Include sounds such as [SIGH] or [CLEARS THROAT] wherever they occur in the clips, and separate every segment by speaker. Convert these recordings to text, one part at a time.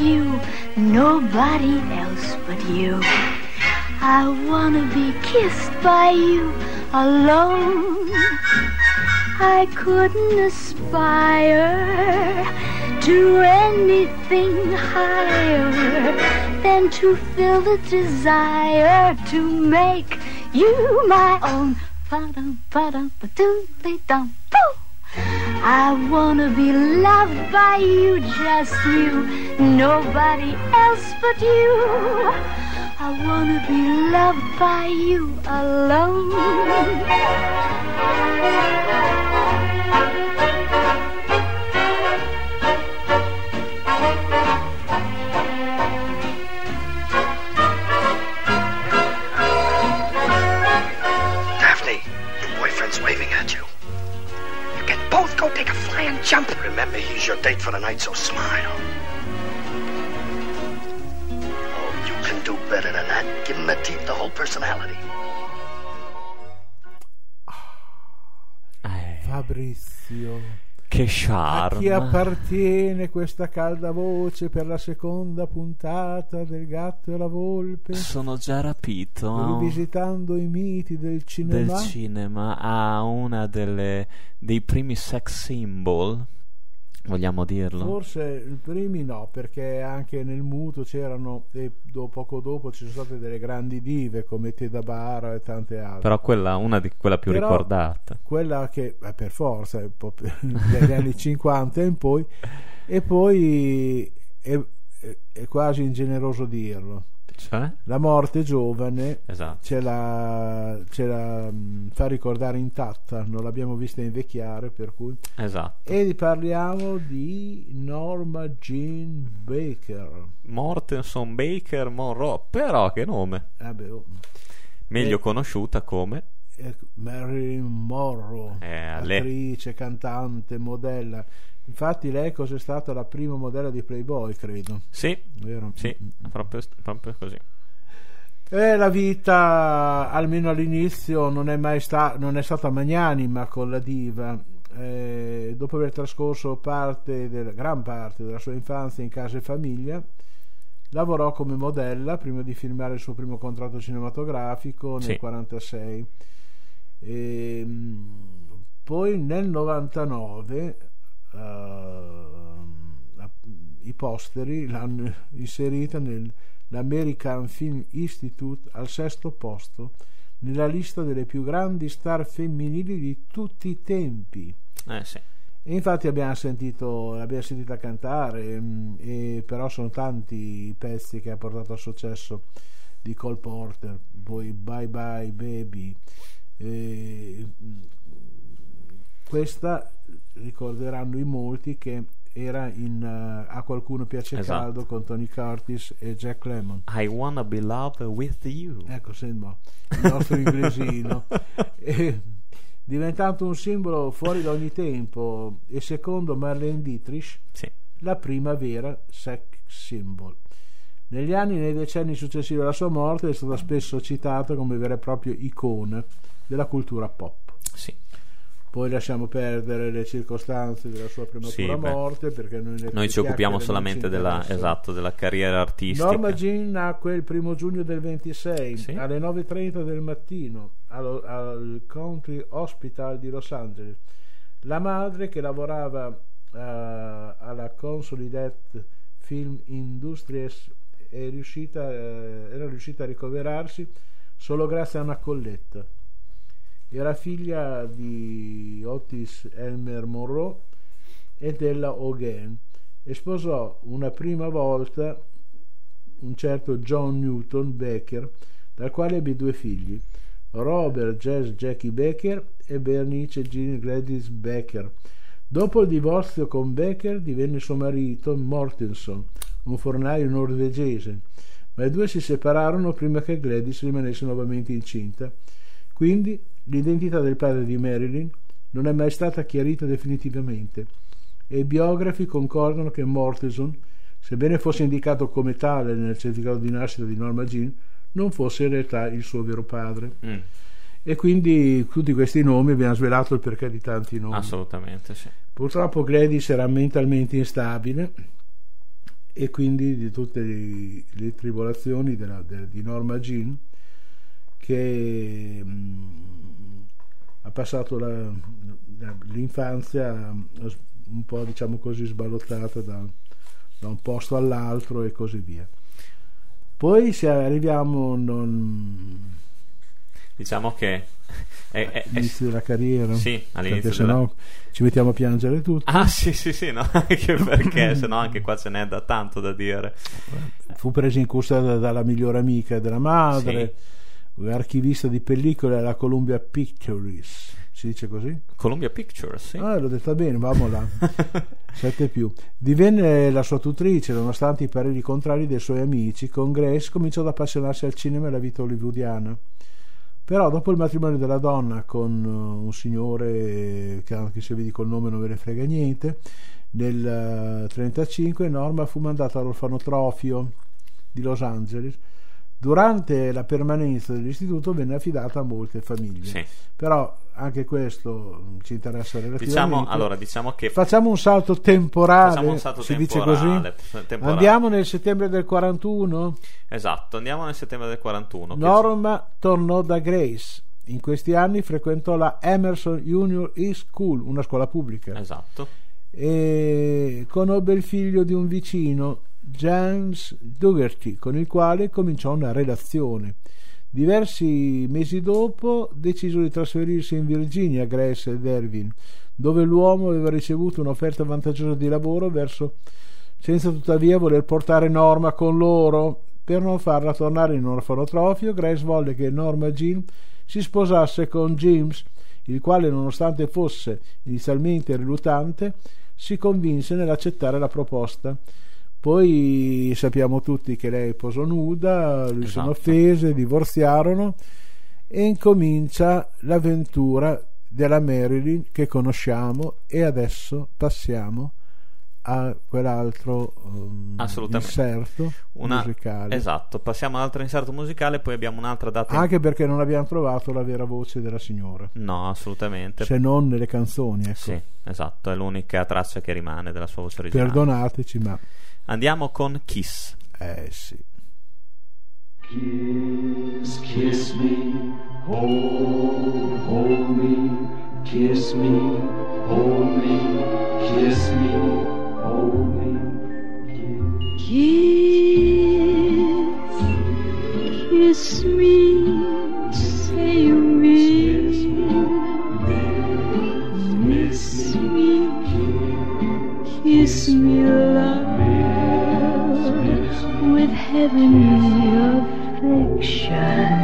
Speaker 1: you, nobody else but you. I wanna be kissed by you alone. I couldn't aspire to anything higher than to feel the desire to make you my own. Ba-dum, ba-dum, boo. I wanna be loved by you, just you, nobody else but you. I wanna be loved by you alone.
Speaker 2: Go take a flying jump. Remember, he's your date for the night, so smile. Oh, you can do better than that. Give him the teeth, the whole personality. [SIGHS]
Speaker 3: Fabrizio.
Speaker 4: Che
Speaker 3: A
Speaker 4: charme.
Speaker 3: chi appartiene questa calda voce per la seconda puntata del gatto e la volpe?
Speaker 4: Sono già rapito a un-
Speaker 3: Rivisitando i miti del
Speaker 4: del
Speaker 3: cinema?
Speaker 4: cinema a una delle dei primi sex symbol, vogliamo dirlo.
Speaker 3: Forse i primi no, perché anche nel muto c'erano, e do- poco dopo ci sono state delle grandi dive come Teda Bara e tante altre.
Speaker 4: Però quella una di quella più
Speaker 3: Però-
Speaker 4: ricordata.
Speaker 3: Quella che eh, per forza è un po' [LAUGHS] più- dagli anni 50 in poi, e poi è, è- è quasi ingeneroso dirlo.
Speaker 4: Cioè?
Speaker 3: La morte giovane
Speaker 4: Esatto.
Speaker 3: ce la, ce la mh, fa ricordare intatta, non l'abbiamo vista invecchiare, per cui
Speaker 4: Esatto.
Speaker 3: e parliamo di Norma Jean Baker.
Speaker 4: Mortenson Baker Monroe, però che nome?
Speaker 3: Vabbè, oh.
Speaker 4: Meglio
Speaker 3: Eh.
Speaker 4: conosciuta come
Speaker 3: Eh, Marilyn Monroe,
Speaker 4: Eh,
Speaker 3: attrice, cantante, modella. Infatti lei cos'è stata la prima modella di Playboy, credo.
Speaker 4: Sì,
Speaker 3: Vero?
Speaker 4: sì, proprio, proprio così.
Speaker 3: E la vita, almeno all'inizio, non è mai sta- non è stata magnanima con la diva. Eh, dopo aver trascorso parte del- gran parte della sua infanzia in casa e famiglia, lavorò come modella prima di firmare il suo primo contratto cinematografico nel
Speaker 4: Sì.
Speaker 3: 1946. poi nel 99 eh, i posteri l'hanno inserita nell'American Film Institute al sesto posto nella lista delle più grandi star femminili di tutti i tempi.
Speaker 4: Eh sì.
Speaker 3: E infatti abbiamo sentito, l'abbiamo sentita cantare, mm, e però sono tanti i pezzi che ha portato al successo di Cole Porter, poi Bye Bye Baby. e, mm, questa ricorderanno in molti che era in uh, A qualcuno piace
Speaker 4: Esatto.
Speaker 3: caldo con Tony Curtis e Jack Lemmon.
Speaker 4: I wanna be loved with you.
Speaker 3: Ecco, sembra il nostro inglesino. [LAUGHS] E, diventato un simbolo fuori da ogni tempo e secondo Marlene Dietrich
Speaker 4: Sì.
Speaker 3: la prima vera sex symbol. Negli anni e nei decenni successivi alla sua morte è stata spesso citata come vera e propria icona della cultura pop.
Speaker 4: Sì.
Speaker 3: Poi lasciamo perdere le circostanze della sua prematura
Speaker 4: Sì,
Speaker 3: morte perché noi,
Speaker 4: Noi ci occupiamo solamente della, esatto, della carriera artistica.
Speaker 3: Norma Jean nacque il primo giugno del 26
Speaker 4: Sì.
Speaker 3: alle 9.30 del mattino allo- al Country Hospital di Los Angeles. La madre, che lavorava eh, alla Consolidated Film Industries, è riuscita, eh, era riuscita a ricoverarsi solo grazie a una colletta. Era figlia di Otis Elmer Monroe e della Hogan e sposò una prima volta un certo John Newton Becker, dal quale ebbe due figli, Robert Jazz Jackie Becker e Bernice Jean Gladys Becker. Dopo il divorzio con Becker divenne suo marito Mortenson, un fornaio norvegese, ma i due si separarono prima che Gladys rimanesse nuovamente incinta. Quindi l'identità del padre di Marilyn non è mai stata chiarita definitivamente e i biografi concordano che Mortenson, sebbene fosse indicato come tale nel certificato di nascita di Norma Jean, non fosse in realtà il suo vero padre.
Speaker 4: Mm,
Speaker 3: E quindi tutti questi nomi abbiamo svelato il perché di tanti nomi.
Speaker 4: assolutamente sì.
Speaker 3: Purtroppo Gladys era mentalmente instabile e quindi di tutte le, le tribolazioni della- de- di Norma Jean che mm, ha passato la- la- l'infanzia un po' diciamo così sballottata da, da un posto all'altro e così via. Poi se arriviamo non,
Speaker 4: Diciamo che è, è-
Speaker 3: all'inizio della carriera,
Speaker 4: Sì, all'inizio
Speaker 3: perché
Speaker 4: della-
Speaker 3: sennò ci mettiamo a piangere tutti.
Speaker 4: Ah sì sì sì, no, [LAUGHS] anche perché [LAUGHS] sennò anche qua ce n'è da tanto da dire.
Speaker 3: fu presa in custodia da- dalla migliore amica della madre, archivista di pellicole alla Columbia Pictures. Si dice così?
Speaker 4: Columbia Pictures, sì.
Speaker 3: Ah, l'ho detta bene, vamo là. [LAUGHS] Sette più. Divenne la sua tutrice, nonostante i pareri contrari dei suoi amici. Con Grace cominciò ad appassionarsi al cinema e alla vita hollywoodiana. Però dopo il matrimonio della donna con uh, un signore che anche se vedi col nome non ve ne frega niente, nel 1935 Norma fu mandata all'orfanotrofio di Los Angeles. Durante la permanenza dell'istituto venne affidata a molte famiglie.
Speaker 4: Sì.
Speaker 3: Però anche questo mm, ci interessa relativamente.
Speaker 4: Diciamo, allora, diciamo che
Speaker 3: Facciamo un salto temporale,
Speaker 4: un salto
Speaker 3: si
Speaker 4: temporale,
Speaker 3: dice così.
Speaker 4: temporale.
Speaker 3: Andiamo nel settembre del 41.
Speaker 4: Esatto, andiamo nel settembre del 41. che-
Speaker 3: Norma tornò da Grace. In questi anni frequentò la Emerson Junior High School, una scuola pubblica,
Speaker 4: Esatto.
Speaker 3: e conobbe il figlio di un vicino, James Dougherty, con il quale cominciò una relazione. Diversi mesi dopo decisero di trasferirsi in Virginia, Grace ed Ervin, dove l'uomo aveva ricevuto un'offerta vantaggiosa di lavoro verso, senza tuttavia voler portare Norma con loro. Per non farla tornare in un orfanotrofio, Grace volle che Norma Jean si sposasse con James, il quale, nonostante fosse inizialmente riluttante, si convinse nell'accettare la proposta. Poi sappiamo tutti che lei posò nuda, lui sono
Speaker 4: Esatto.
Speaker 3: offese, divorziarono e incomincia l'avventura della Marilyn che conosciamo e adesso passiamo a quell'altro um, inserto
Speaker 4: Una-
Speaker 3: musicale.
Speaker 4: Esatto, passiamo all'altro inserto musicale, poi abbiamo un'altra data.
Speaker 3: Anche perché non abbiamo trovato la vera voce della signora,
Speaker 4: No, assolutamente.
Speaker 3: se non nelle canzoni. Ecco.
Speaker 4: Sì, esatto, è l'unica traccia che rimane della sua voce originale.
Speaker 3: Perdonateci, ma
Speaker 4: Andiamo con Kiss.
Speaker 3: eh sì.
Speaker 5: Kiss, kiss me, hold, hold me, kiss me, hold me, kiss me, hold me.
Speaker 1: Kiss, kiss me, say you will. Miss me, kiss me, love, given me
Speaker 5: affection.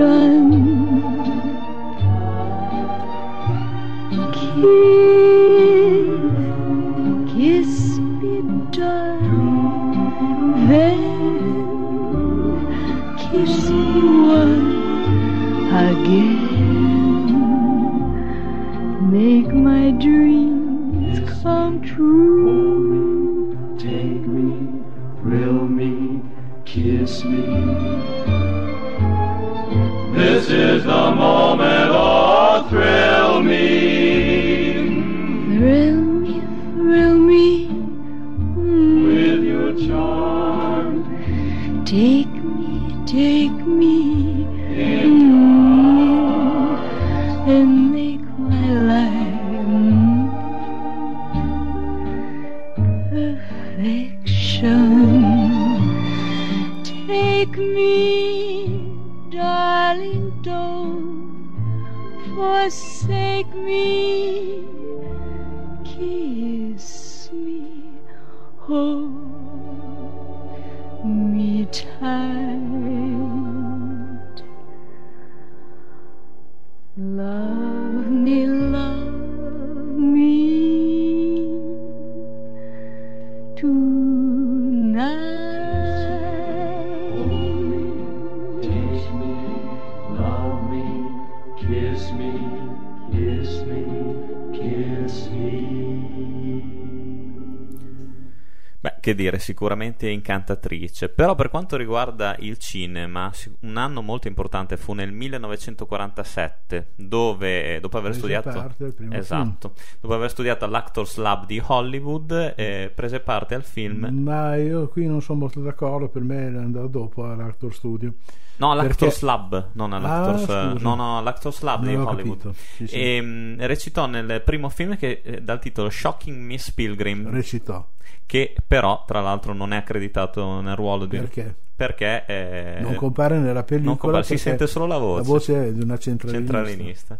Speaker 5: time Take me,
Speaker 1: take me. Mm.
Speaker 4: Che dire, sicuramente incantatrice. Però per quanto riguarda il cinema, un anno molto importante fu nel 1947, dove dopo aver
Speaker 3: Prese
Speaker 4: studiato Esatto. Dopo aver studiato all'Actors Lab di Hollywood, eh, prese parte al film
Speaker 3: Ma io qui non sono molto d'accordo, per me è andato dopo all'Actor Studio.
Speaker 4: No, all'Actors
Speaker 3: Perché-
Speaker 4: Lab, non all'Actors,
Speaker 3: Ah, scusa.
Speaker 4: no, no, all'Actors Lab di
Speaker 3: Non
Speaker 4: Hollywood.
Speaker 3: sì, sì.
Speaker 4: E mh, recitò nel primo film che eh, dal titolo Shocking Miss Pilgrim,
Speaker 3: Recitò.
Speaker 4: Che però tra l'altro non è accreditato nel ruolo di
Speaker 3: Perché?
Speaker 4: perché eh,
Speaker 3: non compare nella pellicola.
Speaker 4: compare, si sente solo la voce.
Speaker 3: La voce è di una centralinista.
Speaker 4: centralinista.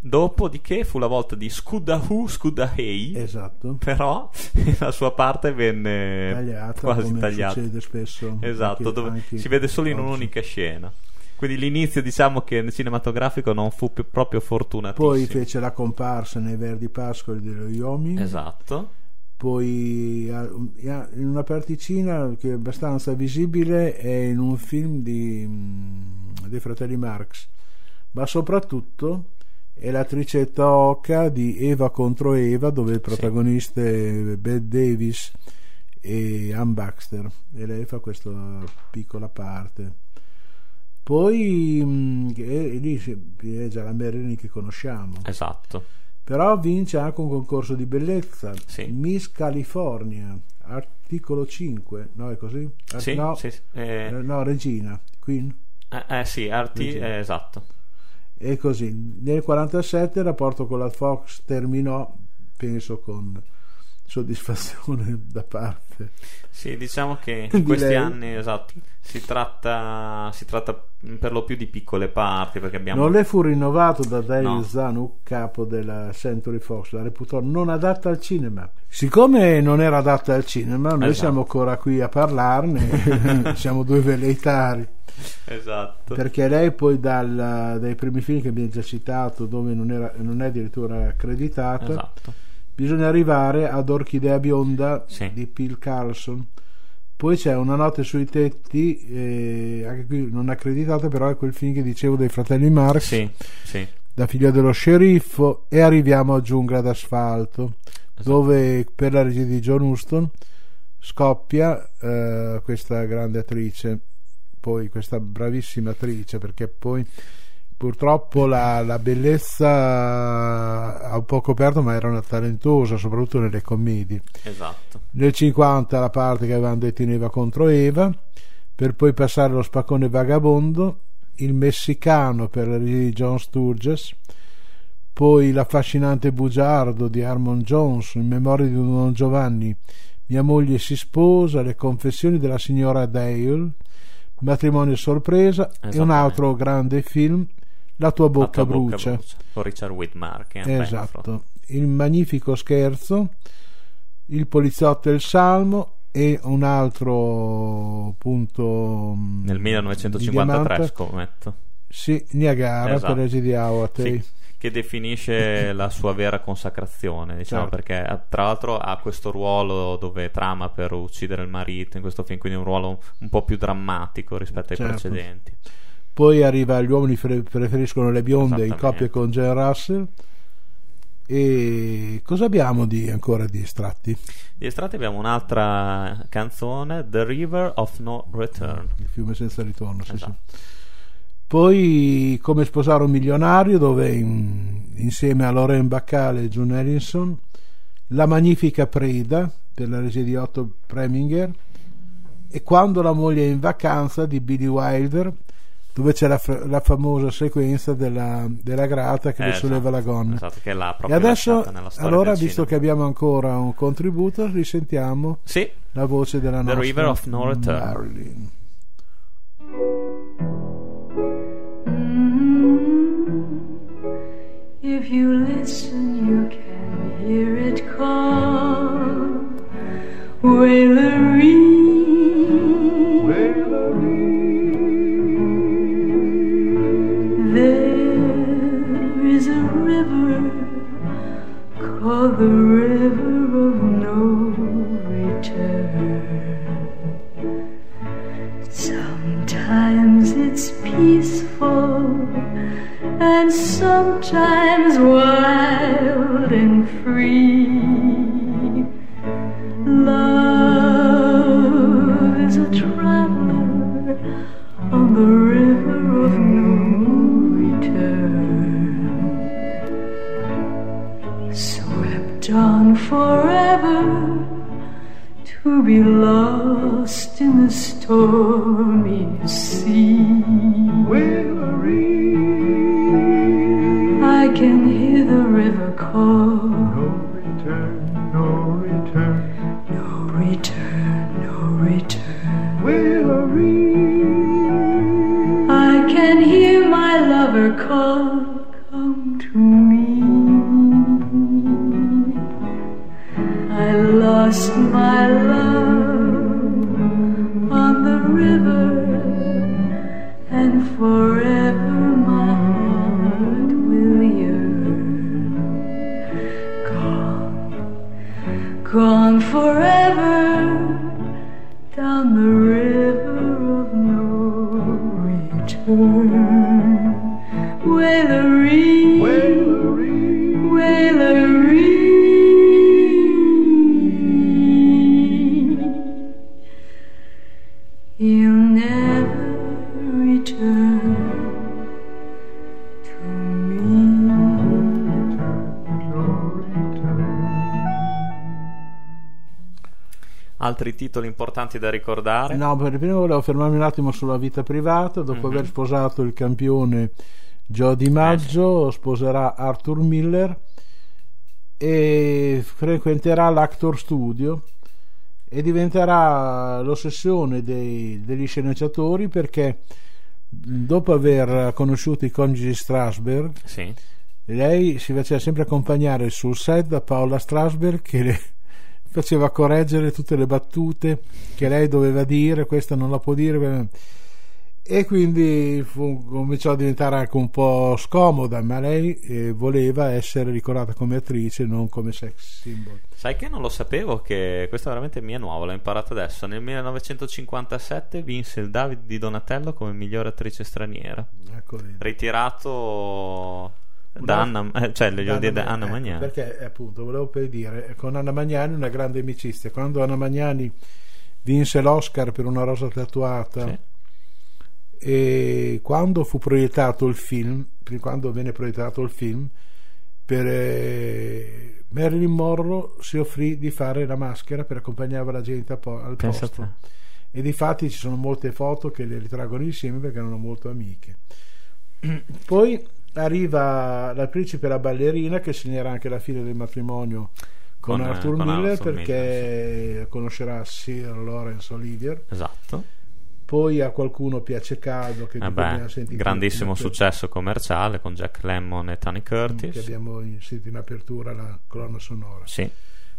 Speaker 4: Dopodiché fu la volta di Scudahu Scudahei,
Speaker 3: Esatto.
Speaker 4: però [LAUGHS] la sua parte venne
Speaker 3: Tagliata,
Speaker 4: quasi
Speaker 3: come
Speaker 4: tagliata.
Speaker 3: succede spesso.
Speaker 4: Esatto,
Speaker 3: anche- anche
Speaker 4: si vede solo in un'unica scena. Quindi l'inizio, diciamo che nel cinematografico non fu più proprio fortunatissimo.
Speaker 3: Poi fece la comparsa nei Verdi Pascoli dello Iomi.
Speaker 4: Esatto.
Speaker 3: Poi in una particina che è abbastanza visibile è in un film di, mm, dei fratelli Marx, ma soprattutto è l'attrice Toca di Eva contro Eva, dove il protagonista è Bette Davis e Ann Baxter, e lei fa questa piccola parte. Poi mm, e- e lì è già la Marilyn che conosciamo.
Speaker 4: Esatto.
Speaker 3: Però vince anche un concorso di bellezza.
Speaker 4: Sì.
Speaker 3: Miss California, articolo 5. No, è così? Ar-
Speaker 4: Sì,
Speaker 3: no,
Speaker 4: sì. Eh,
Speaker 3: eh, no, Regina, Queen.
Speaker 4: eh, eh, sì, Arti, eh, esatto.
Speaker 3: E così. Nel 47 il rapporto con la Fox terminò, penso, con soddisfazione [LAUGHS] da parte.
Speaker 4: Sì, diciamo che in questi
Speaker 3: lei.
Speaker 4: anni, esatto, si tratta, si tratta per lo più di piccole parti, perché abbiamo...
Speaker 3: Non le fu rinnovato da Dave
Speaker 4: No.
Speaker 3: Zanuck, capo della Century Fox, la reputò non adatta al cinema. Siccome non era adatta al cinema, noi
Speaker 4: Esatto.
Speaker 3: siamo ancora qui a parlarne, [LAUGHS] siamo due veleitari.
Speaker 4: Esatto.
Speaker 3: Perché lei poi dal- dai primi film che abbiamo già citato, dove non, era- non è addirittura accreditata,
Speaker 4: Esatto.
Speaker 3: Bisogna arrivare ad Orchidea Bionda
Speaker 4: Sì.
Speaker 3: di Phil Carlson. Poi c'è una notte sui tetti, eh, anche qui non accreditata, però è quel film che dicevo dei fratelli Marx,
Speaker 4: Sì, sì.
Speaker 3: da figlio dello sceriffo, e arriviamo a Giungla d'asfalto,
Speaker 4: Esatto.
Speaker 3: dove per la regia di John Huston scoppia eh, questa grande attrice, poi questa bravissima attrice, perché poi purtroppo la, la bellezza ha un po' coperto, ma era una talentosa, soprattutto nelle commedie.
Speaker 4: Esatto.
Speaker 3: Nel 50 la parte che avevamo detto in Eva contro Eva, per poi passare allo spaccone vagabondo, il messicano per la regia di John Sturges, poi l'affascinante bugiardo di Harmon Jones in memoria di Don Giovanni, mia moglie si sposa, le confessioni della signora Dale, matrimonio sorpresa e un altro grande film, La tua
Speaker 4: La
Speaker 3: bocca,
Speaker 4: tua bocca
Speaker 3: brucia.
Speaker 4: Con Richard Whitmark e Bancroft.
Speaker 3: Esatto, il magnifico scherzo, il poliziotto e il salmo e un altro punto mm,
Speaker 4: Nel
Speaker 3: di
Speaker 4: 1953,
Speaker 3: diamante.
Speaker 4: scommetto.
Speaker 3: Sì, Niagara
Speaker 4: Esatto.
Speaker 3: per di Awatei.
Speaker 4: Sì, che definisce la sua vera consacrazione, diciamo,
Speaker 3: Certo.
Speaker 4: perché eh, tra l'altro ha questo ruolo dove trama per uccidere il marito in questo film, quindi un ruolo un po' più drammatico rispetto ai
Speaker 3: Certo.
Speaker 4: precedenti.
Speaker 3: Poi arriva Gli uomini pre- preferiscono le bionde in coppia con Jen Russell. E cosa abbiamo di, ancora di estratti?
Speaker 4: Di estratti abbiamo un'altra canzone, The River of No Return.
Speaker 3: Il fiume senza ritorno. sì,
Speaker 4: Esatto.
Speaker 3: sì. Poi Come sposare un milionario, dove in- insieme a Lorraine Baccale e June Ellison, La magnifica preda per la regia di Otto Preminger e Quando la moglie è in vacanza di Billy Wilder, dove c'è la, la famosa sequenza della, della grata che
Speaker 4: eh,
Speaker 3: solleva
Speaker 4: esatto,
Speaker 3: la gonna.
Speaker 4: Esatto, che l'ha proprio e adesso,
Speaker 3: allora, visto
Speaker 4: cinema.
Speaker 3: che abbiamo ancora un contributo, risentiamo
Speaker 4: sì.
Speaker 3: la voce della nostra The
Speaker 4: River of No
Speaker 3: Marilyn. Mm-hmm.
Speaker 1: If you listen, you can hear it call. Wailery. It's peaceful and sometimes wild can hear my lover call. Come to me. I lost my you'll never return to me.
Speaker 4: Altri titoli importanti da ricordare?
Speaker 3: No, per prima volevo fermarmi un attimo sulla vita privata. Dopo
Speaker 4: Mhm.
Speaker 3: aver sposato il campione Joe Di Maggio, sposerà Arthur Miller e frequenterà l'Actor Studio e diventerà l'ossessione dei- degli sceneggiatori perché dopo aver conosciuto i coniugi Strasberg,
Speaker 4: Sì.
Speaker 3: lei si faceva sempre accompagnare sul set da Paola Strasberg che le [LAUGHS] faceva correggere tutte le battute che lei doveva dire, questa non la può dire. E quindi fu- cominciò a diventare anche un po' scomoda, ma lei eh, voleva essere ricordata come attrice, non come sex symbol.
Speaker 4: Sai che non lo sapevo che questa veramente mi è nuova, l'ho imparato adesso. Nel 1957 vinse il David di Donatello come migliore attrice straniera.
Speaker 3: Ecco.
Speaker 4: Ritirato da Anna, eh, cioè voglio dire da
Speaker 3: Anna-
Speaker 4: Anna
Speaker 3: ecco,
Speaker 4: Magnani.
Speaker 3: Perché appunto volevo per dire con Anna Magnani una grande amicizia. Quando Anna Magnani vinse l'Oscar per una rosa tatuata
Speaker 4: Sì.
Speaker 3: E quando fu proiettato il film, quando venne proiettato il film, per eh, Marilyn Monroe si offrì di fare la maschera per accompagnare la gente po- al
Speaker 4: Pensa a
Speaker 3: posto. E difatti ci sono molte foto che le ritraggono insieme perché erano molto amiche. [CLEARS THROAT] Poi arriva la principe e la ballerina che segnerà anche la fine del matrimonio con,
Speaker 4: Con, eh,
Speaker 3: Arthur
Speaker 4: con
Speaker 3: Miller
Speaker 4: Arthur
Speaker 3: perché conoscerà Sir Lawrence Olivier.
Speaker 4: Esatto.
Speaker 3: Poi a qualcuno piace caldo che di abbiamo sentito
Speaker 4: grandissimo successo commerciale con Jack Lemmon e Tony
Speaker 3: che
Speaker 4: Curtis.
Speaker 3: abbiamo sentito in apertura la colonna sonora.
Speaker 4: Sì,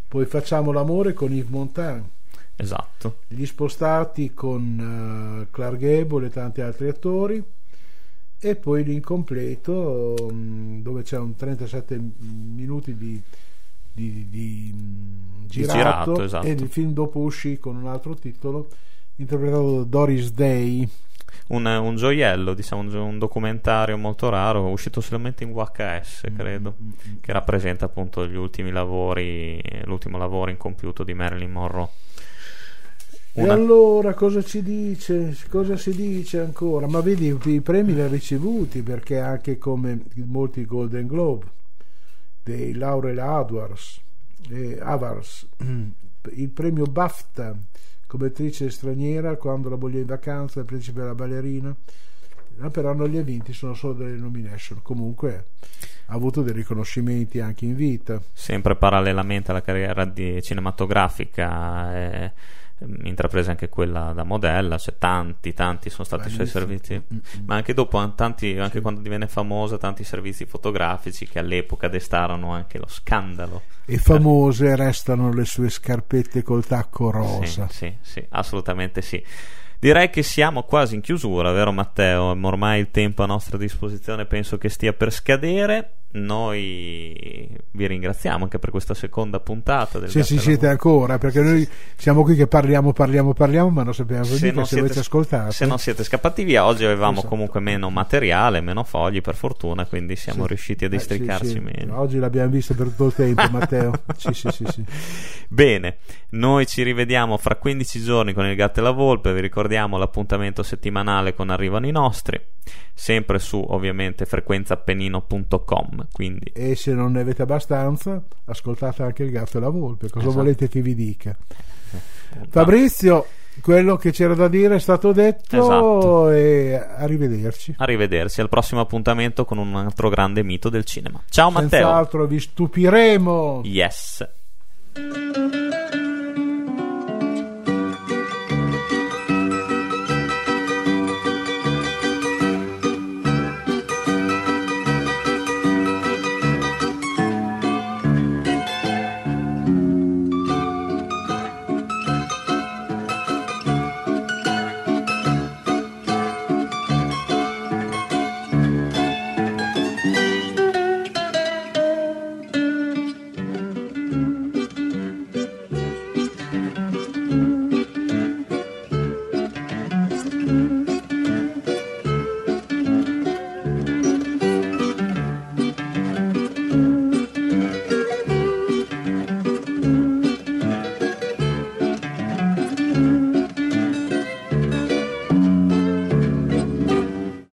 Speaker 3: Poi facciamo l'amore con Yves Montand,
Speaker 4: esatto.
Speaker 3: gli spostati con eh, Clark Gable e tanti altri attori e poi l'incompleto mm, dove c'è un 37 minuti di, di- di, mm, girato,
Speaker 4: girato, esatto.
Speaker 3: e il film dopo uscì con un altro titolo interpretato da Doris Day
Speaker 4: Un, un gioiello, diciamo, un, un documentario molto raro, uscito solamente in VHS, credo, che rappresenta appunto gli ultimi lavori, l'ultimo lavoro incompiuto di Marilyn Monroe.
Speaker 3: E
Speaker 4: Una-
Speaker 3: allora cosa ci dice? Cosa si dice ancora? Ma vedi, i premi li ha ricevuti perché anche come molti Golden Globe dei Laurel Awards, eh, Awards [CLEARS THROAT] il premio BAFTA come attrice straniera quando la moglie in vacanza, il principe e la ballerina, eh, però non li ha vinti, sono solo delle nomination. Comunque ha avuto dei riconoscimenti anche in vita.
Speaker 4: sempre parallelamente alla carriera cinematografica è, ehm, intraprese anche quella da modella, cioè tanti, tanti sono stati i suoi servizi,
Speaker 3: Mm, mm, mm.
Speaker 4: ma anche dopo, an- tanti, anche quando divenne famosa, tanti servizi fotografici che all'epoca destarono anche lo scandalo.
Speaker 3: E famose restano le sue scarpette col tacco rosa.
Speaker 4: Sì, sì, sì, assolutamente sì. Direi che siamo quasi in chiusura, vero Matteo? Ormai il tempo a nostra disposizione penso che stia per scadere. Noi vi ringraziamo anche per questa seconda puntata del
Speaker 3: Se ci siete ancora, perché noi siamo qui che parliamo, parliamo, parliamo, ma non sappiamo
Speaker 4: se
Speaker 3: mica
Speaker 4: non,
Speaker 3: se
Speaker 4: siete,
Speaker 3: ascoltato.
Speaker 4: se non siete scappati via, oggi avevamo
Speaker 3: Esatto.
Speaker 4: comunque meno materiale, meno fogli per fortuna, quindi siamo
Speaker 3: Sì.
Speaker 4: riusciti a
Speaker 3: Eh, sì,
Speaker 4: districarci
Speaker 3: sì.
Speaker 4: meglio.
Speaker 3: Oggi l'abbiamo visto per tutto il tempo, [LAUGHS] Matteo. sì, sì, sì, sì.
Speaker 4: Bene, noi ci rivediamo fra 15 giorni con il Gatto e la Volpe, vi ricordiamo l'appuntamento settimanale con Arrivano i nostri, sempre su ovviamente frequenzaappennino.com, quindi
Speaker 3: E se non ne avete abbastanza, ascoltate anche il gatto e la volpe. Cosa
Speaker 4: Esatto.
Speaker 3: volete che vi dica?
Speaker 4: appunto,
Speaker 3: Fabrizio, quello che c'era da dire è stato detto
Speaker 4: Esatto.
Speaker 3: e arrivederci.
Speaker 4: arrivederci al prossimo appuntamento con un altro grande mito del cinema. Ciao Matteo.
Speaker 3: Senz'altro vi stupiremo.
Speaker 4: Yes.